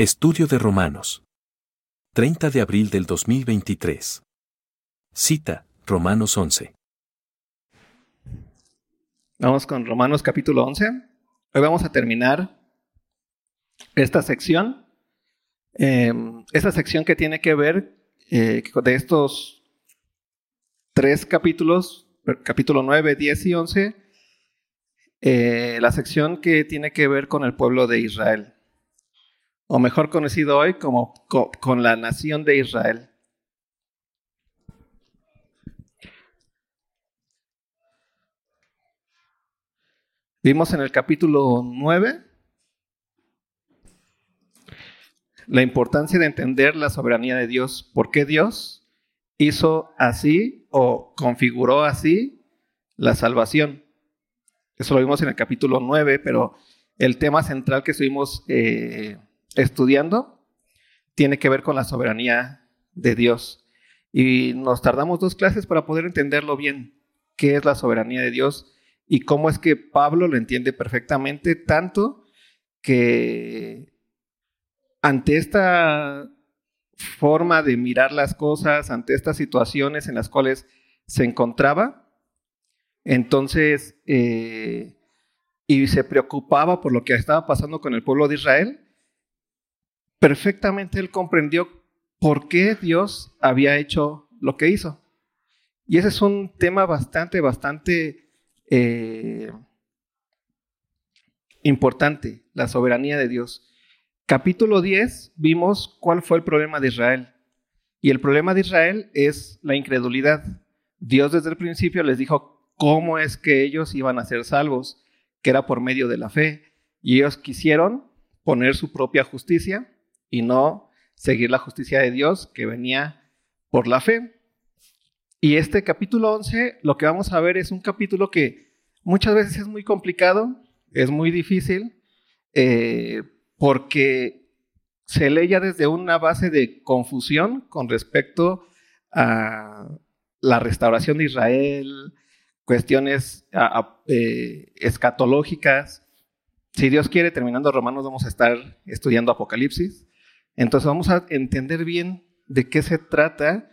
Estudio de Romanos. 30 de abril del 2023. Cita, Romanos 11. Vamos con Romanos capítulo 11. Hoy vamos a terminar esta sección. Eh, esta sección que tiene que ver eh, de estos tres capítulos, capítulo 9, 10 y 11, eh, la sección que tiene que ver con el pueblo de Israel, o mejor conocido hoy como con la nación de Israel. Vimos en el capítulo 9 la importancia de entender la soberanía de Dios. ¿Por qué Dios hizo así o configuró así la salvación? Eso lo vimos en el capítulo 9, pero el tema central que estuvimos eh, estudiando tiene que ver con la soberanía de Dios. Y nos tardamos dos clases para poder entenderlo bien, qué es la soberanía de Dios y cómo es que Pablo lo entiende perfectamente, tanto que ante esta forma de mirar las cosas, ante estas situaciones en las cuales se encontraba, entonces, eh, y se preocupaba por lo que estaba pasando con el pueblo de Israel, perfectamente él comprendió por qué Dios había hecho lo que hizo. Y ese es un tema bastante, bastante eh, importante, la soberanía de Dios. Capítulo 10 vimos cuál fue el problema de Israel. Y el problema de Israel es la incredulidad. Dios desde el principio les dijo cómo es que ellos iban a ser salvos, que era por medio de la fe. Y ellos quisieron poner su propia justicia y no seguir la justicia de Dios que venía por la fe. Y este capítulo 11, lo que vamos a ver es un capítulo que muchas veces es muy complicado, es muy difícil, eh, porque se lee ya desde una base de confusión con respecto a la restauración de Israel, cuestiones eh, escatológicas. Si Dios quiere, terminando Romanos, vamos a estar estudiando Apocalipsis. Entonces vamos a entender bien de qué se trata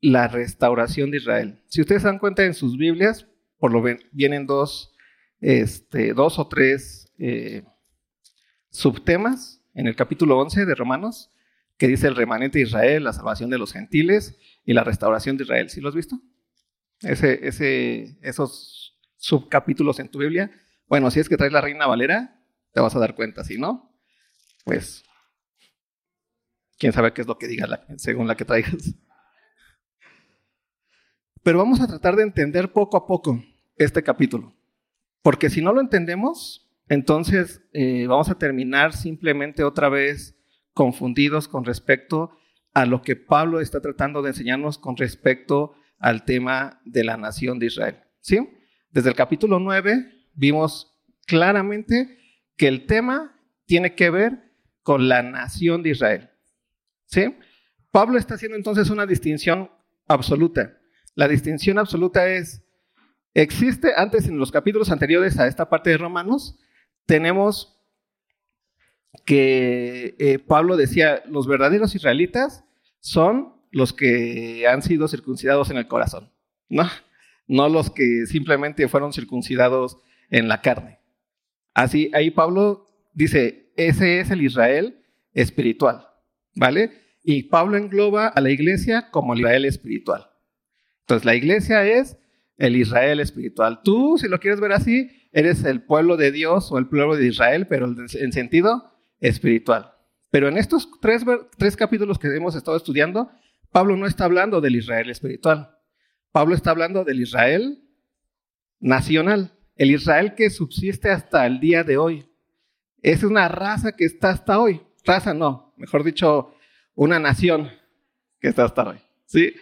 la restauración de Israel. Si ustedes se dan cuenta en sus Biblias, por lo vienen dos, este, dos o tres eh, subtemas en el capítulo 11 de Romanos, que dice el remanente de Israel, la salvación de los gentiles y la restauración de Israel. ¿Sí lo has visto? Ese, ese, esos subcapítulos en tu Biblia. Bueno, si es que traes la Reina Valera, te vas a dar cuenta. Si no, pues quién sabe qué es lo que diga según la que traigas. Pero vamos a tratar de entender poco a poco este capítulo, porque si no lo entendemos, entonces eh, vamos a terminar simplemente otra vez confundidos con respecto a lo que Pablo está tratando de enseñarnos con respecto al tema de la nación de Israel. ¿sí? Desde el capítulo 9 vimos claramente que el tema tiene que ver con la nación de Israel. ¿Sí? Pablo está haciendo entonces una distinción absoluta la distinción absoluta es, existe antes en los capítulos anteriores a esta parte de Romanos, tenemos que eh, Pablo decía, los verdaderos israelitas son los que han sido circuncidados en el corazón, ¿no? No los que simplemente fueron circuncidados en la carne. Así, ahí Pablo dice, ese es el Israel espiritual, ¿vale? Y Pablo engloba a la iglesia como el Israel espiritual. Entonces, la iglesia es el Israel espiritual. Tú, si lo quieres ver así, eres el pueblo de Dios o el pueblo de Israel, pero en sentido espiritual. Pero en estos tres, tres capítulos que hemos estado estudiando, Pablo no está hablando del Israel espiritual. Pablo está hablando del Israel nacional, el Israel que subsiste hasta el día de hoy. Es una raza que está hasta hoy. Raza no, mejor dicho, una nación que está hasta hoy. ¿sí?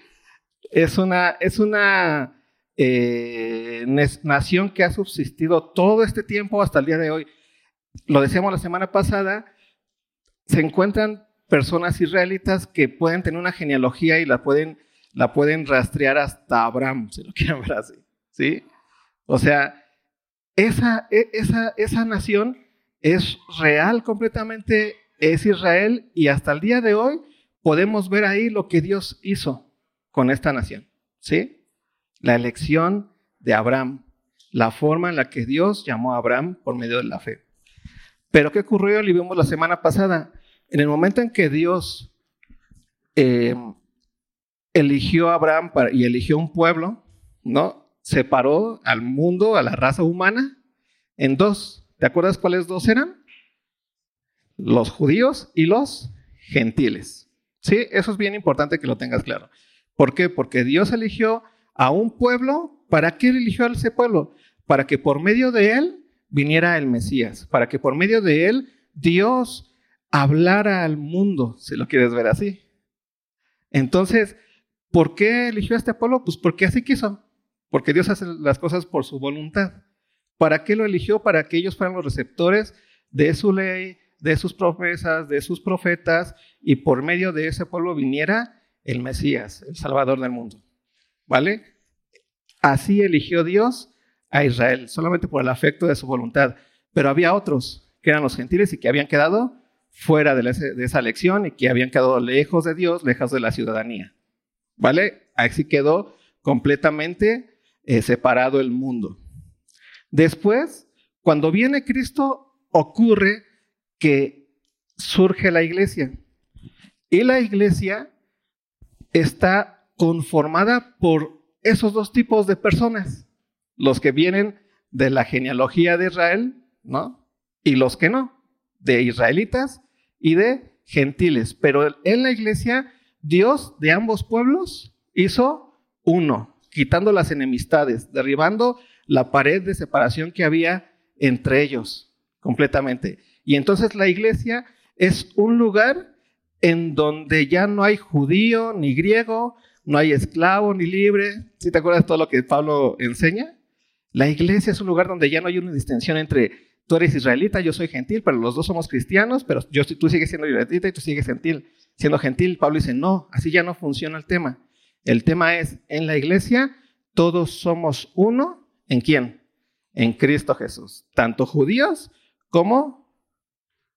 es una, es una eh, nación que ha subsistido todo este tiempo hasta el día de hoy. Lo decíamos la semana pasada, se encuentran personas israelitas que pueden tener una genealogía y la pueden, la pueden rastrear hasta Abraham, si lo quieren ver así. ¿sí? O sea, esa, e, esa, esa nación es real completamente es Israel y hasta el día de hoy podemos ver ahí lo que Dios hizo con esta nación, ¿sí? La elección de Abraham, la forma en la que Dios llamó a Abraham por medio de la fe. Pero ¿qué ocurrió? Y vimos la semana pasada. En el momento en que Dios eh, eligió a Abraham y eligió un pueblo, ¿no? Separó al mundo, a la raza humana, en dos. ¿Te acuerdas cuáles dos eran? Los judíos y los gentiles. Sí, eso es bien importante que lo tengas claro. ¿Por qué? Porque Dios eligió a un pueblo. ¿Para qué eligió a ese pueblo? Para que por medio de él viniera el Mesías, para que por medio de él Dios hablara al mundo, si lo quieres ver así. Entonces, ¿por qué eligió a este pueblo? Pues porque así quiso, porque Dios hace las cosas por su voluntad. ¿Para qué lo eligió? Para que ellos fueran los receptores de su ley, de sus promesas, de sus profetas, y por medio de ese pueblo viniera el Mesías, el Salvador del mundo. ¿Vale? Así eligió Dios a Israel, solamente por el afecto de su voluntad. Pero había otros, que eran los gentiles y que habían quedado fuera de, esa elección y que habían quedado lejos de Dios, lejos de la ciudadanía. ¿Vale? Así quedó completamente eh, separado el mundo. Después, cuando viene Cristo, ocurre que surge la iglesia. Y la iglesia está conformada por esos dos tipos de personas, los que vienen de la genealogía de Israel, ¿no? Y los que no, de israelitas y de gentiles. Pero en la iglesia, Dios de ambos pueblos hizo uno, quitando las enemistades, derribando la pared de separación que había entre ellos completamente. Y entonces la iglesia es un lugar en donde ya no hay judío ni griego, no hay esclavo ni libre. ¿Si te acuerdas todo lo que Pablo enseña? La iglesia es un lugar donde ya no hay una distinción entre tú eres israelita, yo soy gentil, pero los dos somos cristianos, pero yo, tú sigues siendo israelita y tú sigues gentil. Siendo gentil, Pablo dice, no, así ya no funciona el tema. El tema es, en la iglesia todos somos uno, ¿en quién? En Cristo Jesús, tanto judíos como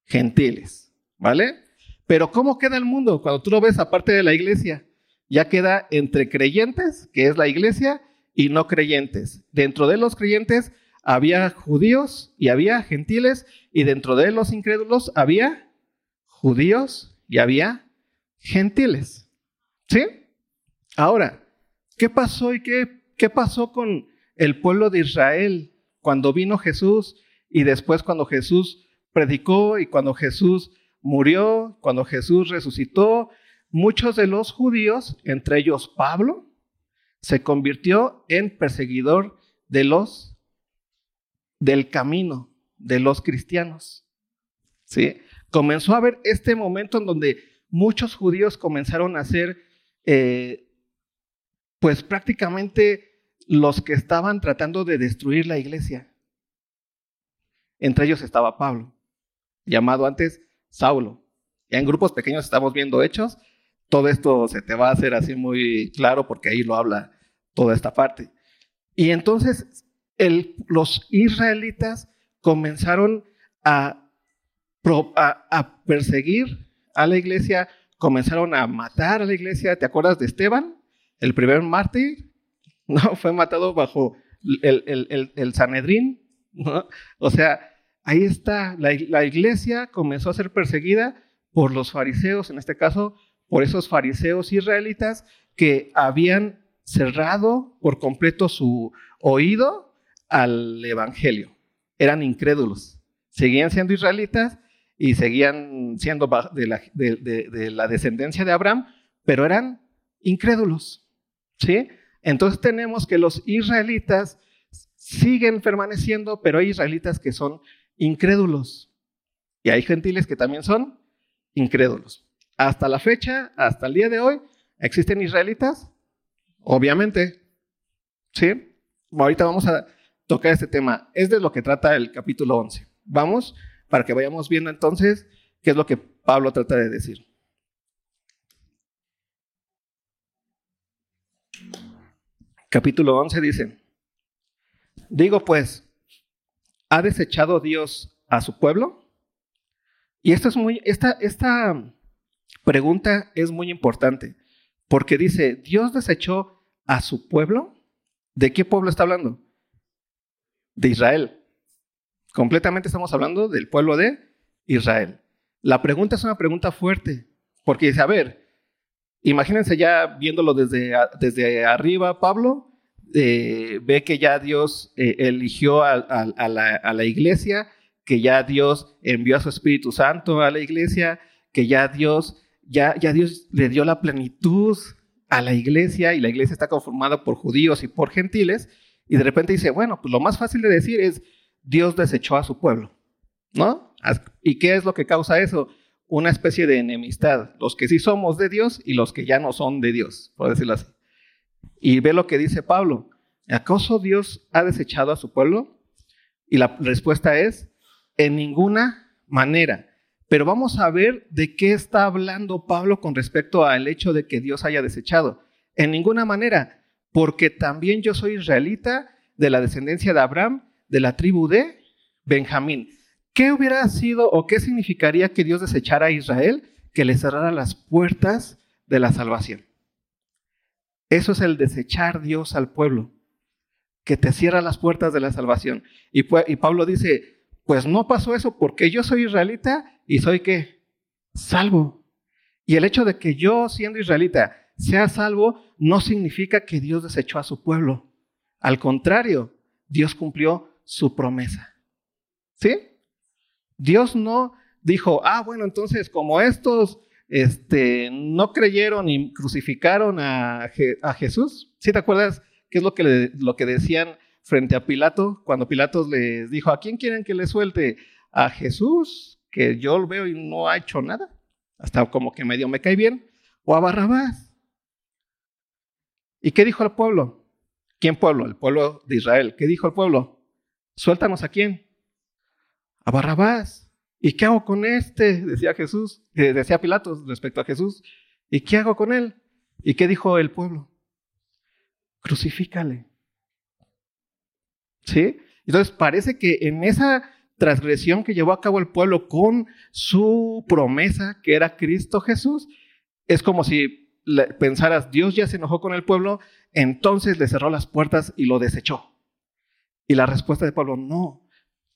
gentiles, ¿vale? Pero ¿cómo queda el mundo cuando tú lo ves aparte de la iglesia? Ya queda entre creyentes, que es la iglesia, y no creyentes. Dentro de los creyentes había judíos y había gentiles, y dentro de los incrédulos había judíos y había gentiles. ¿Sí? Ahora, ¿qué pasó y qué, qué pasó con el pueblo de Israel cuando vino Jesús y después cuando Jesús predicó y cuando Jesús murió, cuando Jesús resucitó? Muchos de los judíos, entre ellos Pablo, se convirtió en perseguidor de los del camino de los cristianos. ¿Sí? Comenzó a haber este momento en donde muchos judíos comenzaron a ser, eh, pues prácticamente los que estaban tratando de destruir la iglesia. Entre ellos estaba Pablo, llamado antes Saulo. Ya en grupos pequeños estamos viendo hechos. Todo esto se te va a hacer así muy claro porque ahí lo habla toda esta parte. Y entonces los israelitas comenzaron a, perseguir a la iglesia, comenzaron a matar a la iglesia. ¿Te acuerdas de Esteban? El primer mártir, ¿no? Fue matado bajo el, Sanedrín, O sea, ahí está, la, iglesia comenzó a ser perseguida por los fariseos, en este caso, por esos fariseos israelitas que habían cerrado por completo su oído al Evangelio. Eran incrédulos. Seguían siendo israelitas y seguían siendo de la, de, la descendencia de Abraham, pero eran incrédulos. ¿Sí? Entonces tenemos que los israelitas siguen permaneciendo, pero hay israelitas que son incrédulos. Y hay gentiles que también son incrédulos. Hasta la fecha, hasta el día de hoy, ¿existen israelitas? Obviamente. ¿Sí? Ahorita vamos a tocar este tema. Es de lo que trata el capítulo 11. Vamos para que vayamos viendo entonces qué es lo que Pablo trata de decir. Capítulo 11 dice, digo pues, ¿ha desechado Dios a su pueblo? Y esto es muy, esta, esta pregunta es muy importante, porque dice, Dios desechó a su pueblo. ¿De qué pueblo está hablando? De Israel. Completamente estamos hablando del pueblo de Israel. La pregunta es una pregunta fuerte, porque dice, a ver, imagínense ya viéndolo desde, desde arriba, Pablo, eh, ve que ya Dios eh, eligió a, la, a, la, iglesia, que ya Dios envió a su Espíritu Santo a la iglesia, que ya Dios, ya, ya Dios le dio la plenitud a la iglesia y la iglesia está conformada por judíos y por gentiles, y de repente dice, bueno, pues lo más fácil de decir es, Dios desechó a su pueblo, ¿no? ¿Y qué es lo que causa eso? Una especie de enemistad, los que sí somos de Dios y los que ya no son de Dios, por decirlo así. Y ve lo que dice Pablo, ¿acaso Dios ha desechado a su pueblo? Y la respuesta es, en ninguna manera. Pero vamos a ver de qué está hablando Pablo con respecto al hecho de que Dios haya desechado. En ninguna manera, porque también yo soy israelita de la descendencia de Abraham, de la tribu de Benjamín. ¿Qué hubiera sido o qué significaría que Dios desechara a Israel? Que le cerrara las puertas de la salvación. Eso es el desechar Dios al pueblo, que te cierra las puertas de la salvación. Y, Pablo dice, pues no pasó eso porque yo soy israelita y soy qué? Salvo. Y el hecho de que yo, siendo israelita, sea salvo, no significa que Dios desechó a su pueblo. Al contrario, Dios cumplió su promesa. ¿Sí? Dios no dijo, ah, bueno, entonces como estos este, no creyeron y crucificaron a, Jesús, ¿sí te acuerdas qué es lo que, lo que decían frente a Pilato? Cuando Pilato les dijo, ¿a quién quieren que le suelte? A Jesús, que yo lo veo y no ha hecho nada, hasta como que medio me cae bien, o a Barrabás. ¿Y qué dijo el pueblo? ¿Quién pueblo? El pueblo de Israel. ¿Qué dijo el pueblo? Suéltanos a quién? A Barrabás. ¿Y qué hago con este? Decía Jesús, eh, decía Pilatos respecto a Jesús. ¿Y qué hago con él? ¿Y qué dijo el pueblo? Crucifícale. ¿Sí? Entonces parece que en esa transgresión que llevó a cabo el pueblo con su promesa, que era Cristo Jesús, es como si pensaras, Dios ya se enojó con el pueblo, entonces le cerró las puertas y lo desechó. Y la respuesta de Pablo, no,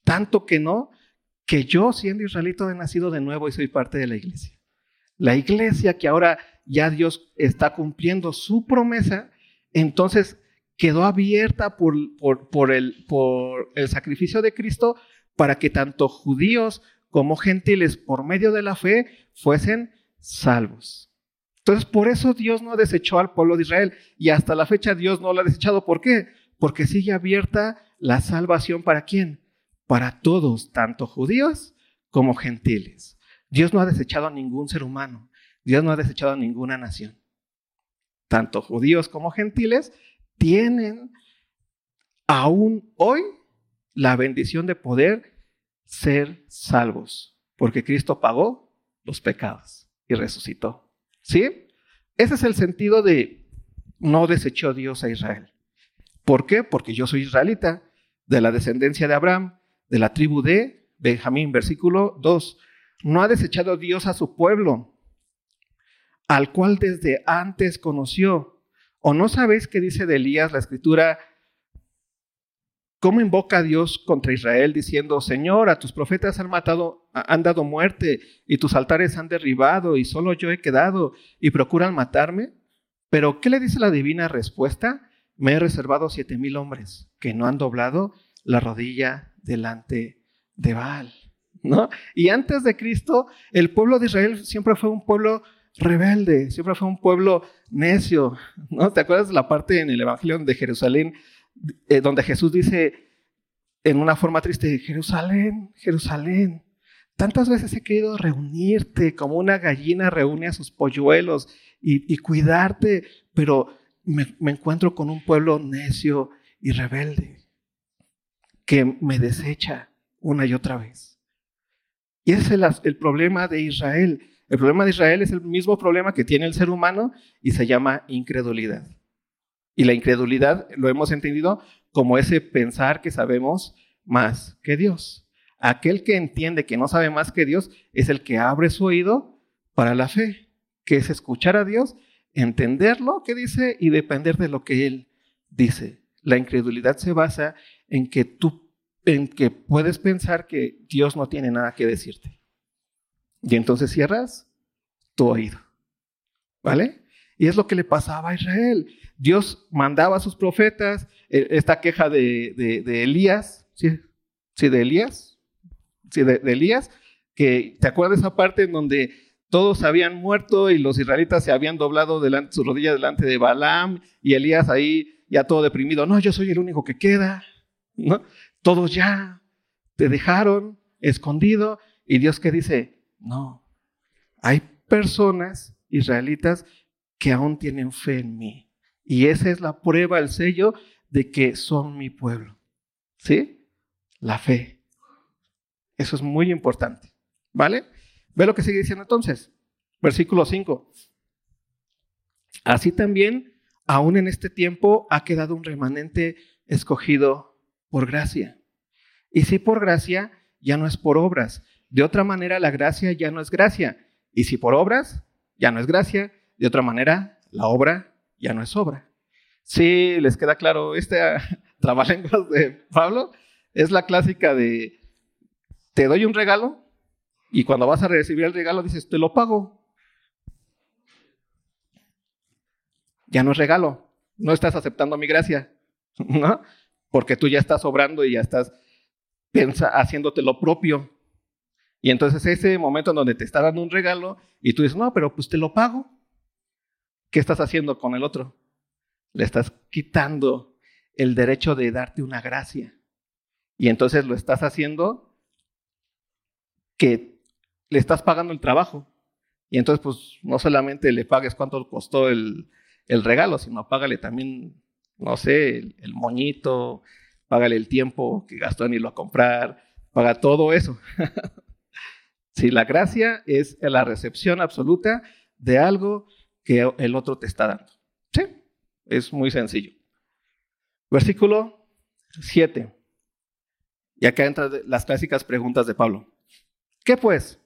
tanto que no, que yo siendo israelito he nacido de nuevo y soy parte de la iglesia. La iglesia que ahora ya Dios está cumpliendo su promesa, entonces quedó abierta por, por, el, por el sacrificio de Cristo para que tanto judíos como gentiles por medio de la fe fuesen salvos. Entonces, por eso Dios no desechó al pueblo de Israel y hasta la fecha Dios no lo ha desechado. ¿Por qué? Porque sigue abierta la salvación para quién? Para todos, tanto judíos como gentiles. Dios no ha desechado a ningún ser humano. Dios no ha desechado a ninguna nación. Tanto judíos como gentiles tienen aún hoy la bendición de poder ser salvos, porque Cristo pagó los pecados y resucitó. ¿Sí? Ese es el sentido de no desechó Dios a Israel. ¿Por qué? Porque yo soy israelita, de la descendencia de Abraham, de la tribu de Benjamín, versículo 2. No ha desechado Dios a su pueblo, al cual desde antes conoció. ¿O no sabéis qué dice de Elías la escritura ¿Cómo invoca a Dios contra Israel diciendo, Señor, a tus profetas han matado, han dado muerte y tus altares han derribado y solo yo he quedado y procuran matarme? Pero ¿qué le dice la divina respuesta? Me he reservado siete mil hombres que no han doblado la rodilla delante de Baal. ¿No? Y antes de Cristo, el pueblo de Israel siempre fue un pueblo rebelde, siempre fue un pueblo necio. ¿no? ¿Te acuerdas de la parte en el Evangelio de Jerusalén eh, donde Jesús dice en una forma triste, Jerusalén, Jerusalén, tantas veces he querido reunirte como una gallina reúne a sus polluelos y, cuidarte, pero me, encuentro con un pueblo necio y rebelde que me desecha una y otra vez. Y ese es el problema de Israel. El problema de Israel es el mismo problema que tiene el ser humano y se llama incredulidad. Y la incredulidad lo hemos entendido como ese pensar que sabemos más que Dios. Aquel que entiende que no sabe más que Dios es el que abre su oído para la fe, que es escuchar a Dios, entender lo que dice y depender de lo que Él dice. La incredulidad se basa en que tú en que puedes pensar que Dios no tiene nada que decirte. Y entonces cierras tu oído. ¿Vale? Y es lo que le pasaba a Israel. Dios mandaba a sus profetas, eh, esta queja de, de, Elías, ¿sí? ¿sí? de Elías, sí, de, Elías, que te acuerdas esa parte en donde todos habían muerto y los israelitas se habían doblado delante, su rodilla delante de Balaam y Elías ahí ya todo deprimido, no, yo soy el único que queda, Todos ya te dejaron escondido y Dios que dice, no, hay personas israelitas que aún tienen fe en mí. Y esa es la prueba, el sello de que son mi pueblo. ¿Sí? La fe. Eso es muy importante. ¿Vale? Ve lo que sigue diciendo entonces. Versículo 5. Así también, aún en este tiempo, ha quedado un remanente escogido por gracia. Y si por gracia, ya no es por obras. De otra manera, la gracia ya no es gracia. Y si por obras, ya no es gracia. De otra manera, la obra ya no es obra. Sí, les queda claro, este trabalenguas de Pablo es la clásica de te doy un regalo y cuando vas a recibir el regalo dices, te lo pago. Ya no es regalo, no estás aceptando mi gracia, ¿no? Porque tú ya estás obrando y ya estás haciéndote lo propio. Y entonces ese momento en donde te está dando un regalo y tú dices, no, pero pues te lo pago. ¿Qué estás haciendo con el otro? Le estás quitando el derecho de darte una gracia. Y entonces lo estás haciendo que le estás pagando el trabajo. Y entonces, pues, no solamente le pagues cuánto costó el, el regalo, sino págale también, no sé, el, moñito, págale el tiempo que gastó en irlo a comprar, paga todo eso. si la gracia es la recepción absoluta de algo que el otro te está dando. Sí, es muy sencillo. Versículo 7. Y acá entran las clásicas preguntas de Pablo. ¿Qué pues?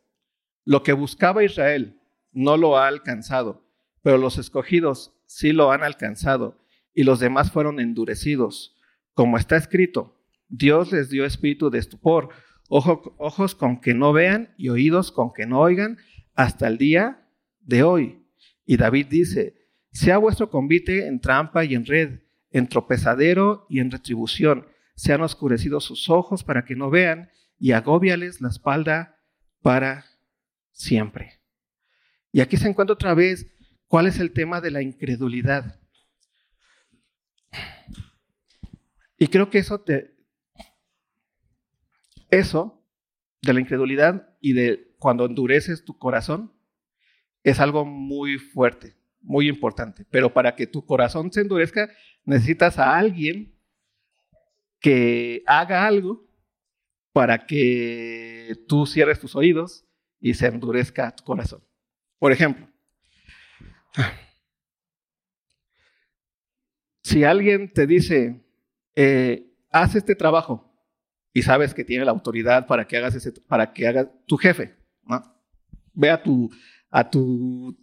Lo que buscaba Israel no lo ha alcanzado, pero los escogidos sí lo han alcanzado y los demás fueron endurecidos como está escrito, Dios les dio espíritu de estupor, ojos con que no vean y oídos con que no oigan hasta el día de hoy. Y David dice, sea vuestro convite en trampa y en red, en tropezadero y en retribución, sean oscurecidos sus ojos para que no vean y agóbiales la espalda para siempre. Y aquí se encuentra otra vez cuál es el tema de la incredulidad. Y creo que eso te. Eso, de la incredulidad y de cuando endureces tu corazón, es algo muy fuerte, muy importante. Pero para que tu corazón se endurezca, necesitas a alguien que haga algo para que tú cierres tus oídos y se endurezca tu corazón. Por ejemplo, si alguien te dice, eh, haz este trabajo y sabes que tiene la autoridad para que hagas ese, para que haga tu jefe, Ve a tu, a tu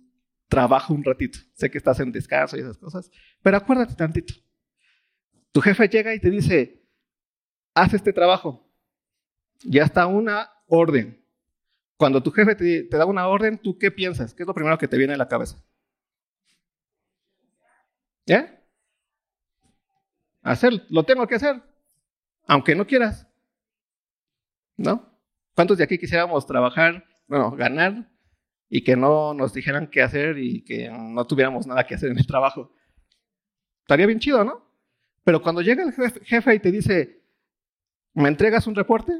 trabajo un ratito. Sé que estás en descanso y esas cosas, pero acuérdate tantito. Tu jefe llega y te dice, haz este trabajo. Ya está una orden. Cuando tu jefe te, da una orden, ¿tú qué piensas? ¿Qué es lo primero que te viene a la cabeza? ¿Ya? Hacer, lo tengo que hacer, aunque no quieras. ¿No? ¿Cuántos de aquí quisiéramos trabajar, bueno, ganar y que no nos dijeran qué hacer y que no tuviéramos nada que hacer en el trabajo? Estaría bien chido, ¿no? Pero cuando llega el jefe y te dice, ¿me entregas un reporte?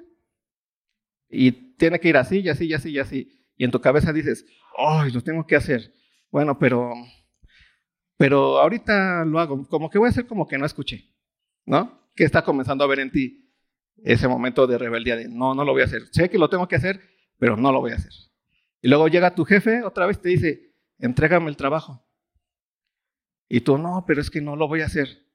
Y tiene que ir así, y así, y así, y así. Y en tu cabeza dices, ¡ay, lo tengo que hacer! Bueno, pero pero ahorita lo hago, como que voy a hacer como que no escuché, ¿no? Que está comenzando a ver en ti ese momento de rebeldía de no, no lo voy a hacer. Sé que lo tengo que hacer, pero no lo voy a hacer. Y luego llega tu jefe, otra vez te dice, entrégame el trabajo. Y tú, no, pero es que no lo voy a hacer.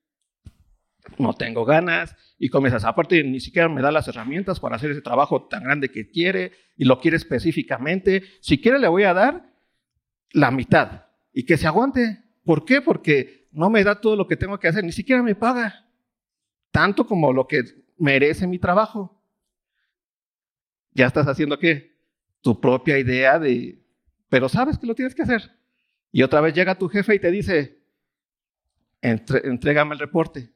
no tengo ganas, y comienzas, aparte ni siquiera me da las herramientas para hacer ese trabajo tan grande que quiere, y lo quiere específicamente, si quiere le voy a dar la mitad, y que se aguante. ¿Por qué? Porque no me da todo lo que tengo que hacer, ni siquiera me paga, tanto como lo que merece mi trabajo. Ya estás haciendo qué? Tu propia idea de, pero sabes que lo tienes que hacer. Y otra vez llega tu jefe y te dice, entrégame el reporte.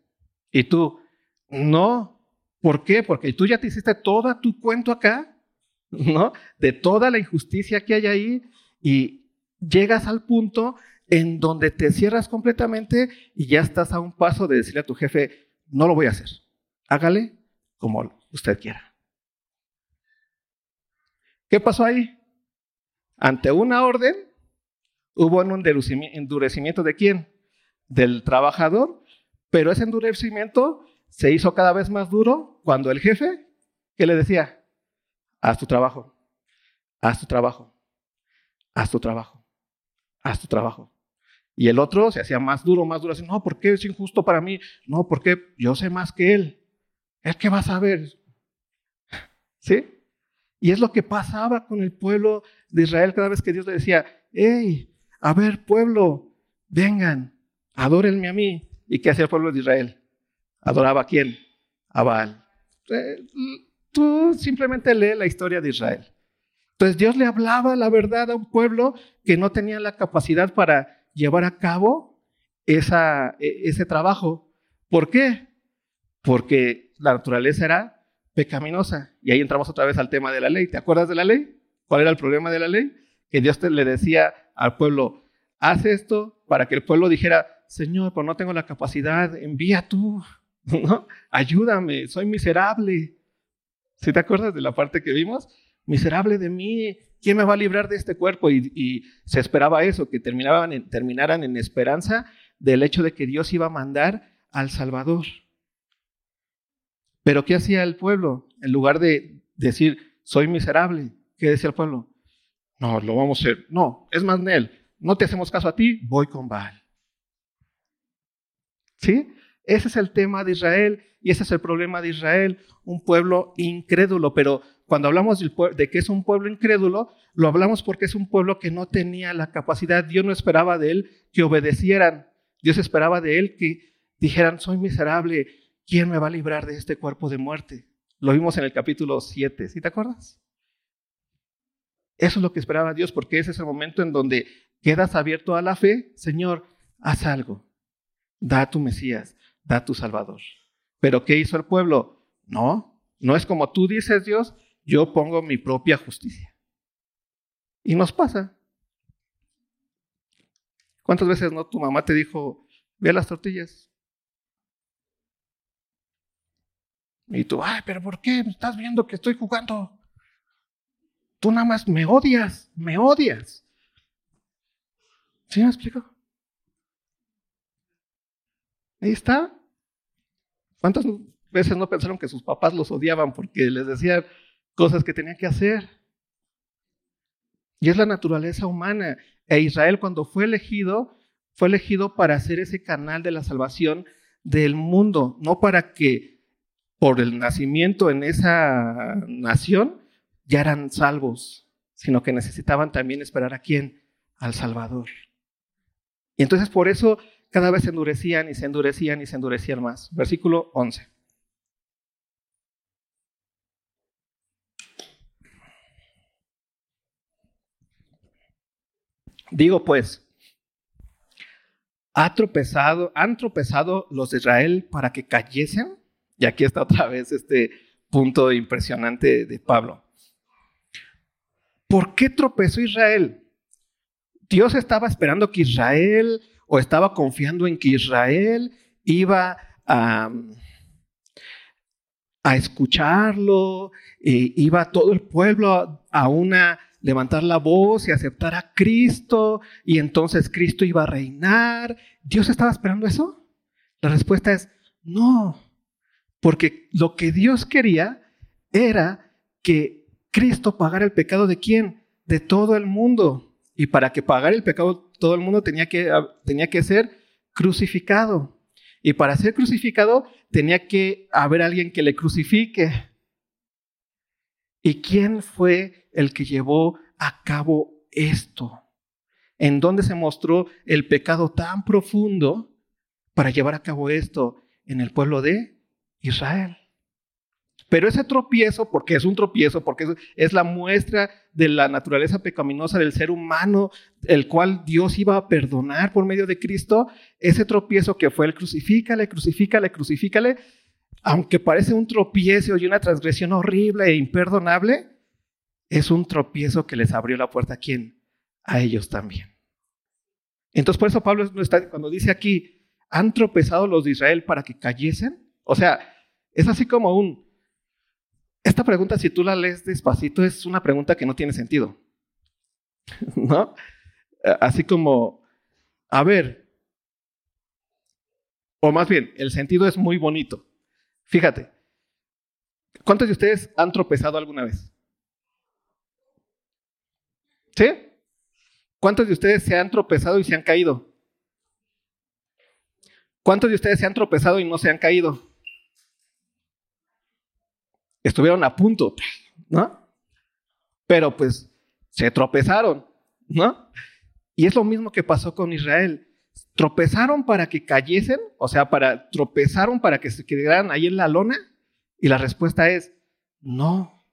Y tú, no, ¿por qué? Porque tú ya te hiciste todo tu cuento acá, ¿no? De toda la injusticia que hay ahí y llegas al punto en donde te cierras completamente y ya estás a un paso de decirle a tu jefe, no lo voy a hacer. Hágale como usted quiera. ¿Qué pasó ahí? Ante una orden, hubo un endurecimiento de quién? Del trabajador pero ese endurecimiento se hizo cada vez más duro cuando el jefe, ¿qué le decía? Haz tu trabajo, haz tu trabajo, haz tu trabajo, haz tu trabajo. Y el otro se hacía más duro, más duro, así, no, ¿por qué es injusto para mí? No, porque yo sé más que él. ¿Él qué va a saber? ¿Sí? Y es lo que pasaba con el pueblo de Israel cada vez que Dios le decía, hey, a ver, pueblo, vengan, adórenme a mí. ¿Y qué hacía el pueblo de Israel? ¿Adoraba a quién? A Baal. Eh, tú simplemente lee la historia de Israel. Entonces Dios le hablaba la verdad a un pueblo que no tenía la capacidad para llevar a cabo esa, e, ese trabajo. ¿Por qué? Porque la naturaleza era pecaminosa. Y ahí entramos otra vez al tema de la ley. ¿Te acuerdas de la ley? ¿Cuál era el problema de la ley? Que Dios le decía al pueblo, haz esto para que el pueblo dijera, Señor, pues no tengo la capacidad, envía tú, ¿no? Ayúdame, soy miserable. ¿Sí te acuerdas de la parte que vimos? Miserable de mí, ¿quién me va a librar de este cuerpo? Y, se esperaba eso, que terminaban terminaran en esperanza del hecho de que Dios iba a mandar al Salvador. Pero ¿qué hacía el pueblo? En lugar de decir, soy miserable, ¿qué decía el pueblo? No, lo vamos a hacer. No, es más, Nel, no te hacemos caso a ti, voy con Baal. ¿Sí? Ese es el tema de Israel y ese es el problema de Israel, un pueblo incrédulo. Pero cuando hablamos de que es un pueblo incrédulo, lo hablamos porque es un pueblo que no tenía la capacidad. Dios no esperaba de él que obedecieran. Dios esperaba de él que dijeran, soy miserable, ¿quién me va a librar de este cuerpo de muerte? Lo vimos en el capítulo 7, ¿sí te acuerdas? Eso es lo que esperaba Dios, porque ese es el momento en donde quedas abierto a la fe. Señor, haz algo da tu Mesías, da tu Salvador. Pero ¿qué hizo el pueblo? No, no es como tú dices Dios, yo pongo mi propia justicia. Y nos pasa. ¿Cuántas veces no tu mamá te dijo, ve las tortillas? Y tú, ay, pero ¿por qué? Estás viendo que estoy jugando. Tú nada más me odias, me odias. ¿Sí me explico? Ahí está. ¿Cuántas veces no pensaron que sus papás los odiaban porque les decían cosas que tenían que hacer? Y es la naturaleza humana. E Israel cuando fue elegido, fue elegido para hacer ese canal de la salvación del mundo, no para que por el nacimiento en esa nación ya eran salvos, sino que necesitaban también esperar a quién? Al Salvador. Y entonces por eso cada vez se endurecían y se endurecían y se endurecían más. Versículo 11. Digo pues, ¿ha tropezado, ¿han tropezado los de Israel para que cayesen? Y aquí está otra vez este punto impresionante de Pablo. ¿Por qué tropezó Israel? Dios estaba esperando que Israel o estaba confiando en que Israel iba a, escucharlo, e iba todo el pueblo a, una levantar la voz y aceptar a Cristo, y entonces Cristo iba a reinar. ¿Dios estaba esperando eso? La respuesta es no, porque lo que Dios quería era que Cristo pagara el pecado de quién? De todo el mundo. Y para que pagara el pecado todo el mundo tenía que, tenía que ser crucificado. Y para ser crucificado tenía que haber alguien que le crucifique. ¿Y quién fue el que llevó a cabo esto? ¿En dónde se mostró el pecado tan profundo para llevar a cabo esto? En el pueblo de Israel. Pero ese tropiezo, porque es un tropiezo, porque es, la muestra de la naturaleza pecaminosa del ser humano, el cual Dios iba a perdonar por medio de Cristo, ese tropiezo que fue el crucifícale, crucifícale, crucifícale, aunque parece un tropiezo y una transgresión horrible e imperdonable, es un tropiezo que les abrió la puerta a quién? A ellos también. Entonces, por eso Pablo cuando dice aquí, han tropezado los de Israel para que cayesen, o sea, es así como un, esta pregunta, si tú la lees despacito, es una pregunta que no tiene sentido. ¿No? Así como, a ver, o más bien, el sentido es muy bonito. Fíjate, ¿cuántos de ustedes han tropezado alguna vez? ¿Sí? ¿Cuántos de ustedes se han tropezado y se han caído? ¿Cuántos de ustedes se han tropezado y no se han caído? estuvieron a punto, ¿no? Pero pues se tropezaron, ¿no? Y es lo mismo que pasó con Israel. Tropezaron para que cayesen, o sea, para tropezaron para que se quedaran ahí en la lona. Y la respuesta es no.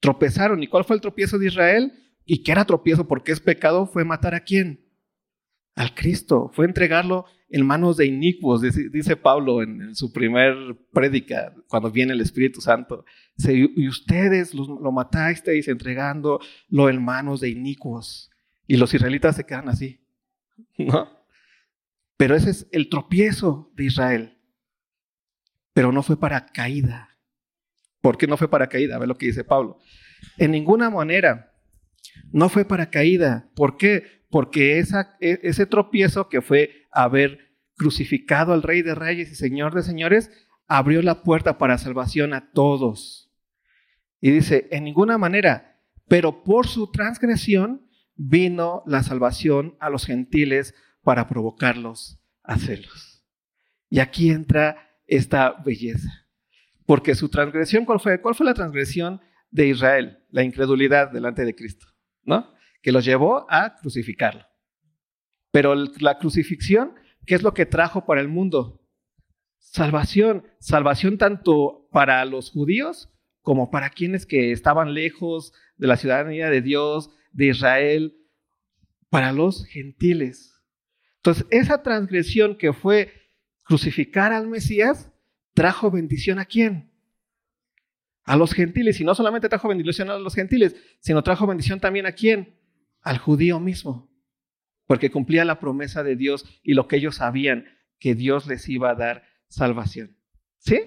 Tropezaron. ¿Y cuál fue el tropiezo de Israel? ¿Y qué era tropiezo? Porque es pecado, fue matar a quién? Al Cristo. Fue entregarlo en manos de inicuos, dice Pablo en, su primer prédica, cuando viene el Espíritu Santo. y ustedes lo, matasteis entregándolo en manos de inicuos. Y los israelitas se quedan así. ¿No? Pero ese es el tropiezo de Israel. Pero no fue para caída. ¿Por qué no fue para caída? A ver lo que dice Pablo. En ninguna manera. No fue para caída. ¿Por qué? porque e, ese tropiezo que fue haber crucificado al Rey de Reyes y Señor de Señores, abrió la puerta para salvación a todos. Y dice, en ninguna manera, pero por su transgresión vino la salvación a los gentiles para provocarlos a celos. Y aquí entra esta belleza. Porque su transgresión, ¿cuál fue? ¿Cuál fue la transgresión de Israel? La incredulidad delante de Cristo, ¿no? que los llevó a crucificarlo. Pero la crucifixión, ¿qué es lo que trajo para el mundo? Salvación, salvación tanto para los judíos como para quienes que estaban lejos de la ciudadanía de Dios, de Israel, para los gentiles. Entonces, esa transgresión que fue crucificar al Mesías, trajo bendición a quién? A los gentiles. Y no solamente trajo bendición a los gentiles, sino trajo bendición también a quién? al judío mismo, porque cumplía la promesa de Dios y lo que ellos sabían, que Dios les iba a dar salvación. ¿Sí?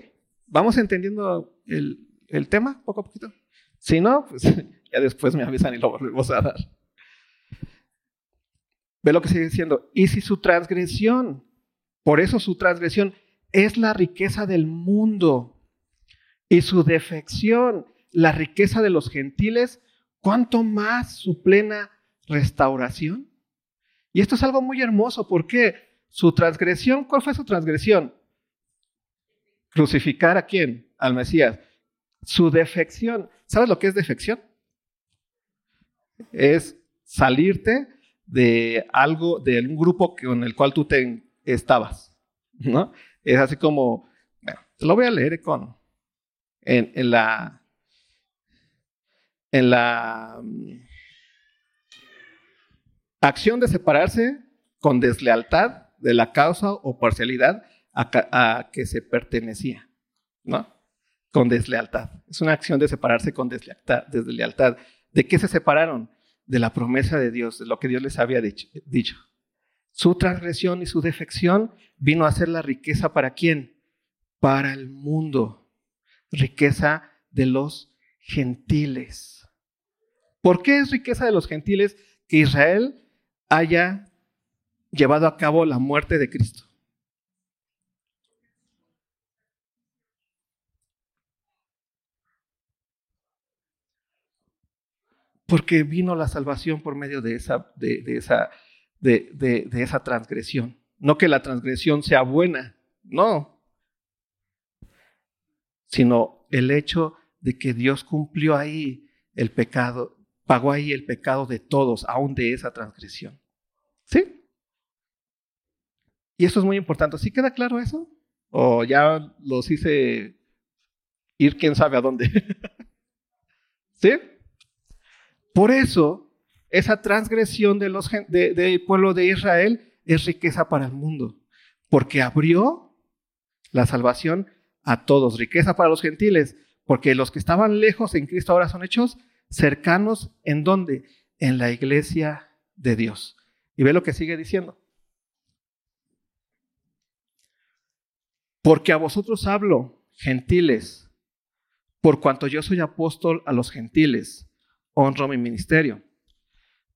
¿Vamos entendiendo el, tema poco a poquito? Si no, pues ya después me avisan y lo volvemos a dar. Ve lo que sigue diciendo. Y si su transgresión, por eso su transgresión es la riqueza del mundo y su defección, la riqueza de los gentiles, ¿cuánto más su plena restauración. Y esto es algo muy hermoso porque su transgresión, ¿cuál fue su transgresión? Crucificar a quién? Al Mesías. Su defección, ¿sabes lo que es defección? Es salirte de algo, de un grupo con el cual tú te estabas, ¿no? Es así como, te lo voy a leer con, en, la, en la, Acción de separarse con deslealtad de la causa o parcialidad a, que se pertenecía, ¿no? Con deslealtad. Es una acción de separarse con deslealtad, deslealtad. ¿De qué se separaron? De la promesa de Dios, de lo que Dios les había dicho. Su transgresión y su defección vino a ser la riqueza para quién? Para el mundo. Riqueza de los gentiles. ¿Por qué es riqueza de los gentiles que Israel haya llevado a cabo la muerte de Cristo. Porque vino la salvación por medio de esa, de, esa, de, esa transgresión. No que la transgresión sea buena, no, sino el hecho de que Dios cumplió ahí el pecado, pagó ahí el pecado de todos, aún de esa transgresión. ¿Sí? Y eso es muy importante. ¿Sí queda claro eso? ¿O ya los hice ir quién sabe a dónde? ¿Sí? Por eso, esa transgresión del pueblo de Israel es riqueza para el mundo, porque abrió la salvación a todos, riqueza para los gentiles, porque los que estaban lejos en Cristo ahora son hechos cercanos en dónde? En la iglesia de Dios. Y ve lo que sigue diciendo. Porque a vosotros hablo, gentiles, por cuanto yo soy apóstol a los gentiles, honro mi ministerio.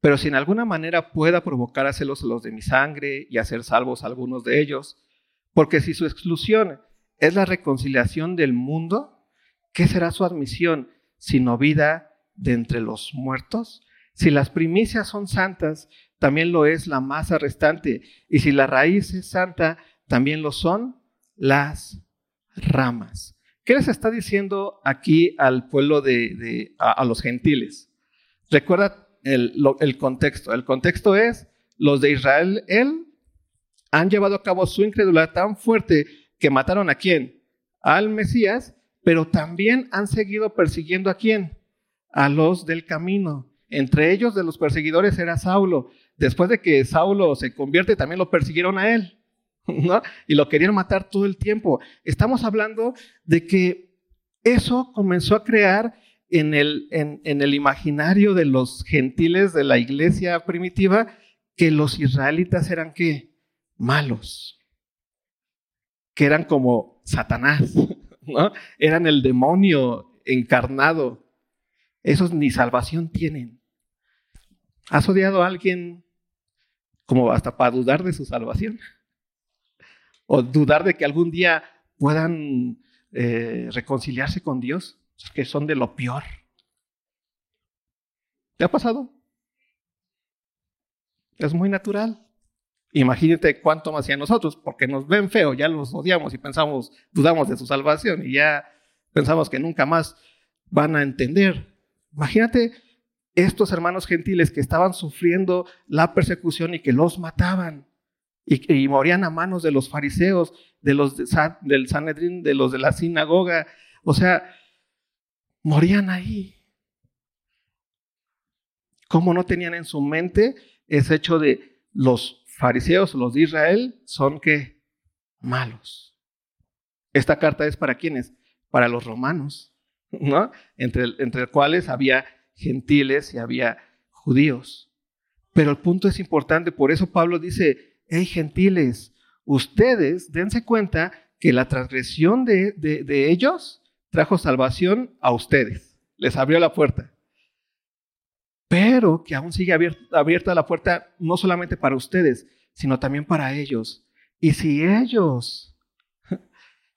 Pero si en alguna manera pueda provocar a celos a los de mi sangre y hacer salvos a algunos de ellos, porque si su exclusión es la reconciliación del mundo, ¿qué será su admisión sino vida de entre los muertos? Si las primicias son santas, también lo es la masa restante, y si la raíz es santa, también lo son las ramas. ¿Qué les está diciendo aquí al pueblo de, a, los gentiles? Recuerda el, contexto. El contexto es, los de Israel, han llevado a cabo su incredulidad tan fuerte que mataron a quién? Al Mesías, pero también han seguido persiguiendo a quién? A los del camino. Entre ellos de los perseguidores era Saulo. Después de que Saulo se convierte, también lo persiguieron a él. Y lo querían matar todo el tiempo. Estamos hablando de que eso comenzó a crear en el, en, el imaginario de los gentiles de la iglesia primitiva que los israelitas eran qué? Malos. Que eran como Satanás, ¿no? Eran el demonio encarnado. Esos ni salvación tienen. ¿Has odiado a alguien como hasta para dudar de su salvación? o dudar de que algún día puedan eh, reconciliarse con Dios, que son de lo peor. ¿Te ha pasado? Es muy natural. Imagínate cuánto más a nosotros, porque nos ven feo, ya los odiamos y pensamos, dudamos de su salvación y ya pensamos que nunca más van a entender. Imagínate estos hermanos gentiles que estaban sufriendo la persecución y que los mataban y, morían a manos de los fariseos, de los del Sanedrín, de los de la sinagoga. O sea, morían ahí. ¿Cómo no tenían en su mente ese hecho de los fariseos, los de Israel, son que malos? Esta carta es para quiénes? Para los romanos, ¿no? Entre, entre los cuales había gentiles y había judíos. Pero el punto es importante, por eso Pablo dice, hey gentiles, ustedes dense cuenta que la transgresión de, de, ellos trajo salvación a ustedes, les abrió la puerta. Pero que aún sigue abierta la puerta no solamente para ustedes, sino también para ellos. Y si ellos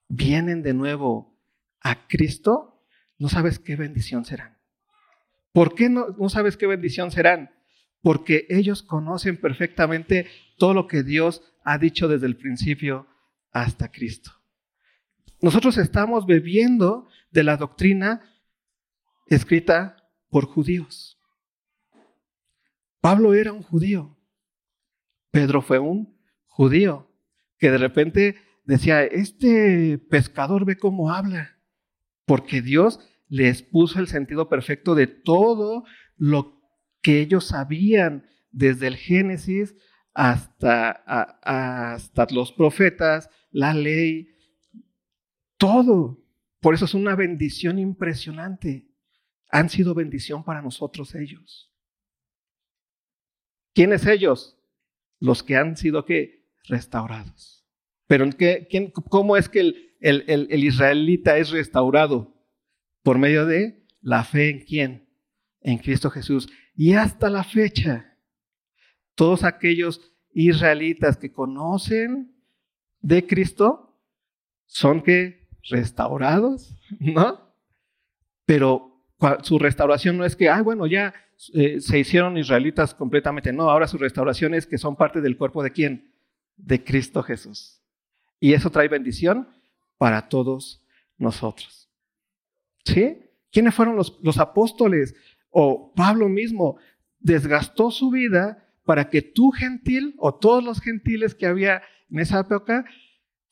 vienen de nuevo a Cristo, no sabes qué bendición serán. ¿Por qué no, sabes qué bendición serán? porque ellos conocen perfectamente todo lo que Dios ha dicho desde el principio hasta Cristo. Nosotros estamos bebiendo de la doctrina escrita por judíos. Pablo era un judío. Pedro fue un judío que de repente decía, este pescador ve cómo habla, porque Dios les puso el sentido perfecto de todo lo que ellos sabían desde el Génesis hasta, hasta los profetas, la ley, todo. Por eso es una bendición impresionante. Han sido bendición para nosotros ellos. ¿Quiénes ellos? Los que han sido ¿qué? restaurados. Pero ¿qué, ¿cómo es que el, el, el israelita es restaurado? Por medio de la fe en quién? En Cristo Jesús. Y hasta la fecha, todos aquellos israelitas que conocen de Cristo son que restaurados, ¿no? Pero su restauración no es que, ah, bueno, ya eh, se hicieron israelitas completamente. No, ahora su restauración es que son parte del cuerpo de quién? De Cristo Jesús. Y eso trae bendición para todos nosotros. ¿Sí? ¿Quiénes fueron los, los apóstoles? O Pablo mismo desgastó su vida para que tú gentil o todos los gentiles que había en esa época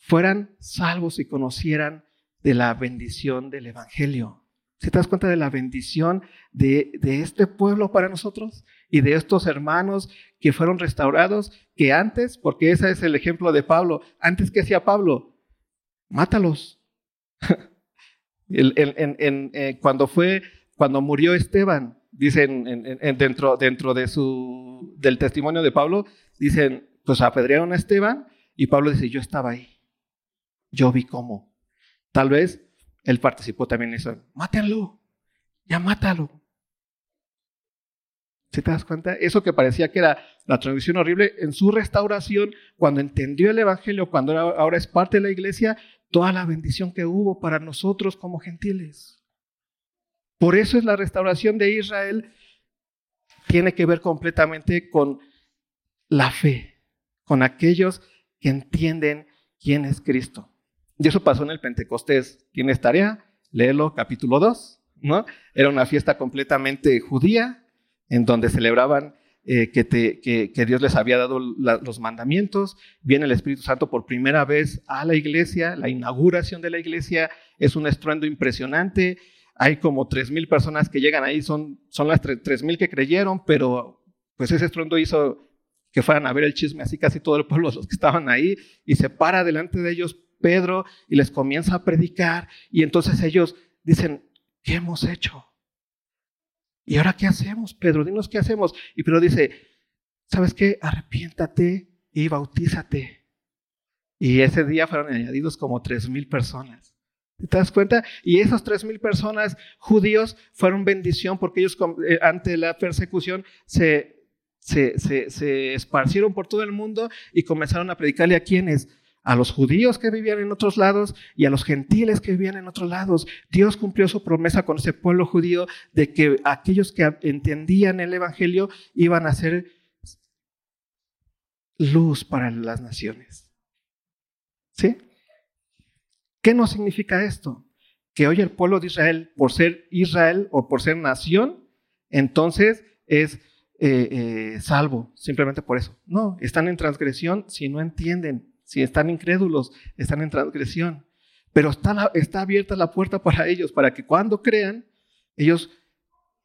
fueran salvos y conocieran de la bendición del Evangelio. ¿Se das cuenta de la bendición de, de, este pueblo para nosotros y de estos hermanos que fueron restaurados? Que antes, porque ese es el ejemplo de Pablo, antes que hacía Pablo, mátalos. eh, cuando fue, cuando murió Esteban, dicen dentro, dentro de su, del testimonio de Pablo, dicen, pues apedrearon a Esteban y Pablo dice, yo estaba ahí, yo vi cómo. Tal vez él participó también en eso, mátenlo, ya mátalo. ¿Se te das cuenta? Eso que parecía que era la transmisión horrible, en su restauración, cuando entendió el Evangelio, cuando ahora es parte de la iglesia, toda la bendición que hubo para nosotros como gentiles. Por eso es la restauración de Israel, tiene que ver completamente con la fe, con aquellos que entienden quién es Cristo. Y eso pasó en el Pentecostés. ¿Tienes tarea? Léelo, capítulo 2. ¿no? Era una fiesta completamente judía, en donde celebraban eh, que, que, Dios les había dado los mandamientos. Viene el Espíritu Santo por primera vez a la iglesia. La inauguración de la iglesia es un estruendo impresionante hay como 3.000 personas que llegan ahí, son, son las 3.000 que creyeron, pero pues ese estruendo hizo que fueran a ver el chisme así casi todo el pueblo, los que estaban ahí, y se para delante de ellos Pedro y les comienza a predicar, y entonces ellos dicen, ¿qué hemos hecho? ¿Y ahora qué hacemos, Pedro? Dinos qué hacemos. Y Pedro dice, ¿sabes qué? Arrepiéntate y bautízate. Y ese día fueron añadidos como 3.000 personas. ¿Te das cuenta? Y esas tres mil personas judíos fueron bendición porque ellos eh, ante la persecución se, se, se, esparcieron por todo el mundo y comenzaron a predicarle a quienes, a los judíos que vivían en otros lados y a los gentiles que vivían en otros lados. Dios cumplió su promesa con ese pueblo judío de que aquellos que entendían el Evangelio iban a ser luz para las naciones. ¿Sí? ¿Qué nos significa esto? Que hoy el pueblo de Israel, por ser Israel o por ser nación, entonces es eh, eh, salvo, simplemente por eso. No, están en transgresión si no entienden, si están incrédulos, están en transgresión. Pero está, está abierta la puerta para ellos, para que cuando crean, ellos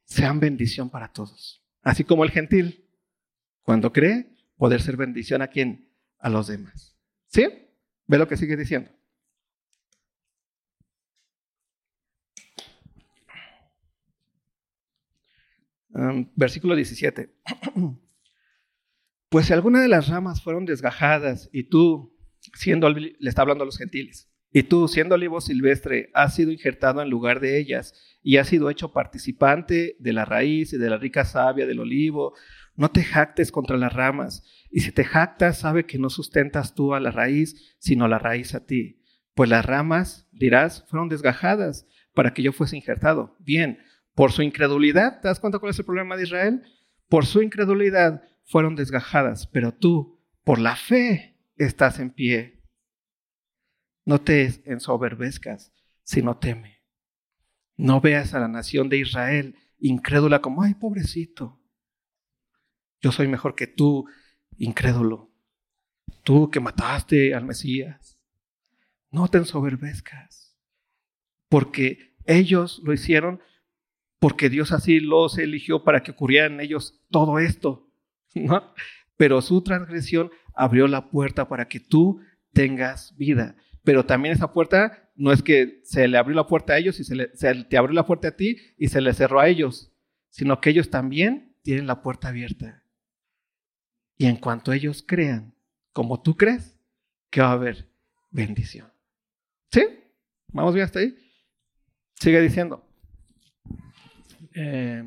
sean bendición para todos. Así como el gentil, cuando cree, poder ser bendición a quién? A los demás. ¿Sí? Ve lo que sigue diciendo. versículo 17. Pues si alguna de las ramas fueron desgajadas y tú, siendo, le está hablando a los gentiles, y tú, siendo olivo silvestre, has sido injertado en lugar de ellas y has sido hecho participante de la raíz y de la rica savia del olivo, no te jactes contra las ramas. Y si te jactas, sabe que no sustentas tú a la raíz, sino la raíz a ti. Pues las ramas, dirás, fueron desgajadas para que yo fuese injertado. Bien, por su incredulidad, ¿te das cuenta cuál es el problema de Israel? Por su incredulidad fueron desgajadas, pero tú, por la fe, estás en pie. No te ensoberbezcas, sino teme. No veas a la nación de Israel incrédula como, ay, pobrecito. Yo soy mejor que tú, incrédulo. Tú que mataste al Mesías. No te ensoberbezcas, porque ellos lo hicieron porque Dios así los eligió para que ocurriera en ellos todo esto. ¿no? Pero su transgresión abrió la puerta para que tú tengas vida. Pero también esa puerta no es que se le abrió la puerta a ellos y se, te abrió la puerta a ti y se le cerró a ellos, sino que ellos también tienen la puerta abierta. Y en cuanto ellos crean, como tú crees, que va a haber bendición. ¿Sí? ¿Vamos bien hasta ahí? Sigue diciendo. Eh,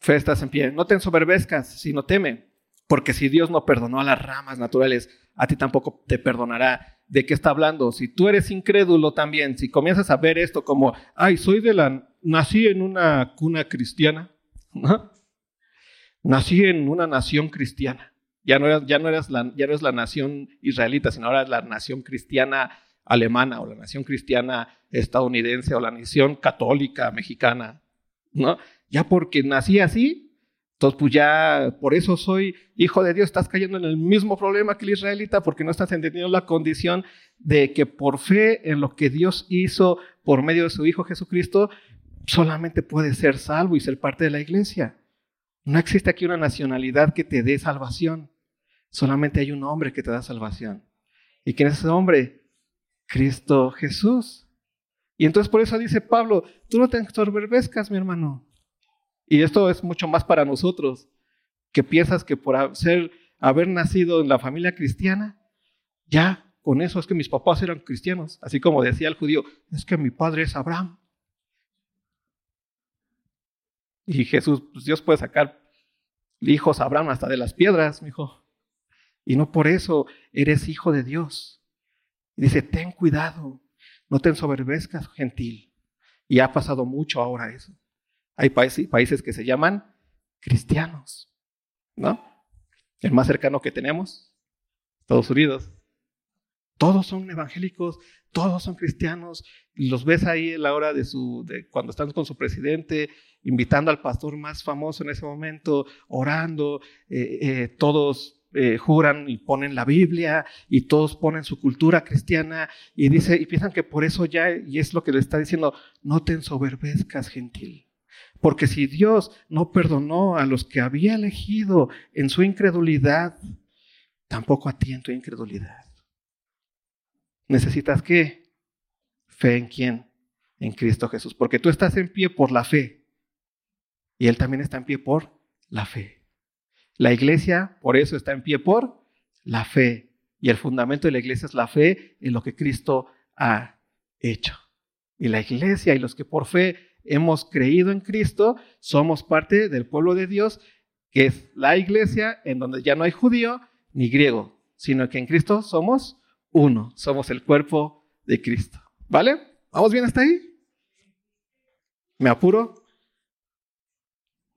fe en pie. No te ensoberbezcas, sino teme. Porque si Dios no perdonó a las ramas naturales, a ti tampoco te perdonará. ¿De qué está hablando? Si tú eres incrédulo también, si comienzas a ver esto como, ay, soy de la, nací en una cuna cristiana, ¿no? nací en una nación cristiana. Ya no eras, ya no eras la, ya no es la nación israelita, sino ahora es la nación cristiana alemana o la nación cristiana estadounidense o la nación católica mexicana, ¿no? Ya porque nací así, entonces, pues ya por eso soy hijo de Dios, estás cayendo en el mismo problema que el israelita porque no estás entendiendo la condición de que por fe en lo que Dios hizo por medio de su Hijo Jesucristo, solamente puedes ser salvo y ser parte de la iglesia. No existe aquí una nacionalidad que te dé salvación, solamente hay un hombre que te da salvación. ¿Y quién es ese hombre? Cristo Jesús. Y entonces por eso dice Pablo, tú no te ensoberbezcas, mi hermano. Y esto es mucho más para nosotros, que piensas que por ser, haber nacido en la familia cristiana, ya con eso es que mis papás eran cristianos. Así como decía el judío, es que mi padre es Abraham. Y Jesús, pues Dios puede sacar hijos a Abraham hasta de las piedras, mi hijo. Y no por eso eres hijo de Dios. Y dice, ten cuidado, no te ensoberbezcas, gentil. Y ha pasado mucho ahora eso. Hay países, que se llaman cristianos, ¿no? El más cercano que tenemos, Estados Unidos. Todos son evangélicos, todos son cristianos. Los ves ahí en la hora de su, cuando están con su presidente, invitando al pastor más famoso en ese momento, orando. Eh, eh, todos eh, juran y ponen la Biblia y todos ponen su cultura cristiana y dice y piensan que por eso ya y es lo que le está diciendo, no te ensoberbezcas, gentil. Porque si Dios no perdonó a los que había elegido en su incredulidad, tampoco a ti en tu incredulidad. ¿Necesitas qué? Fe en quién? En Cristo Jesús. Porque tú estás en pie por la fe. Y Él también está en pie por la fe. La iglesia, por eso está en pie por la fe. Y el fundamento de la iglesia es la fe en lo que Cristo ha hecho. Y la iglesia y los que por fe hemos creído en Cristo, somos parte del pueblo de Dios, que es la iglesia en donde ya no hay judío ni griego, sino que en Cristo somos uno, somos el cuerpo de Cristo. ¿Vale? ¿Vamos bien hasta ahí? Me apuro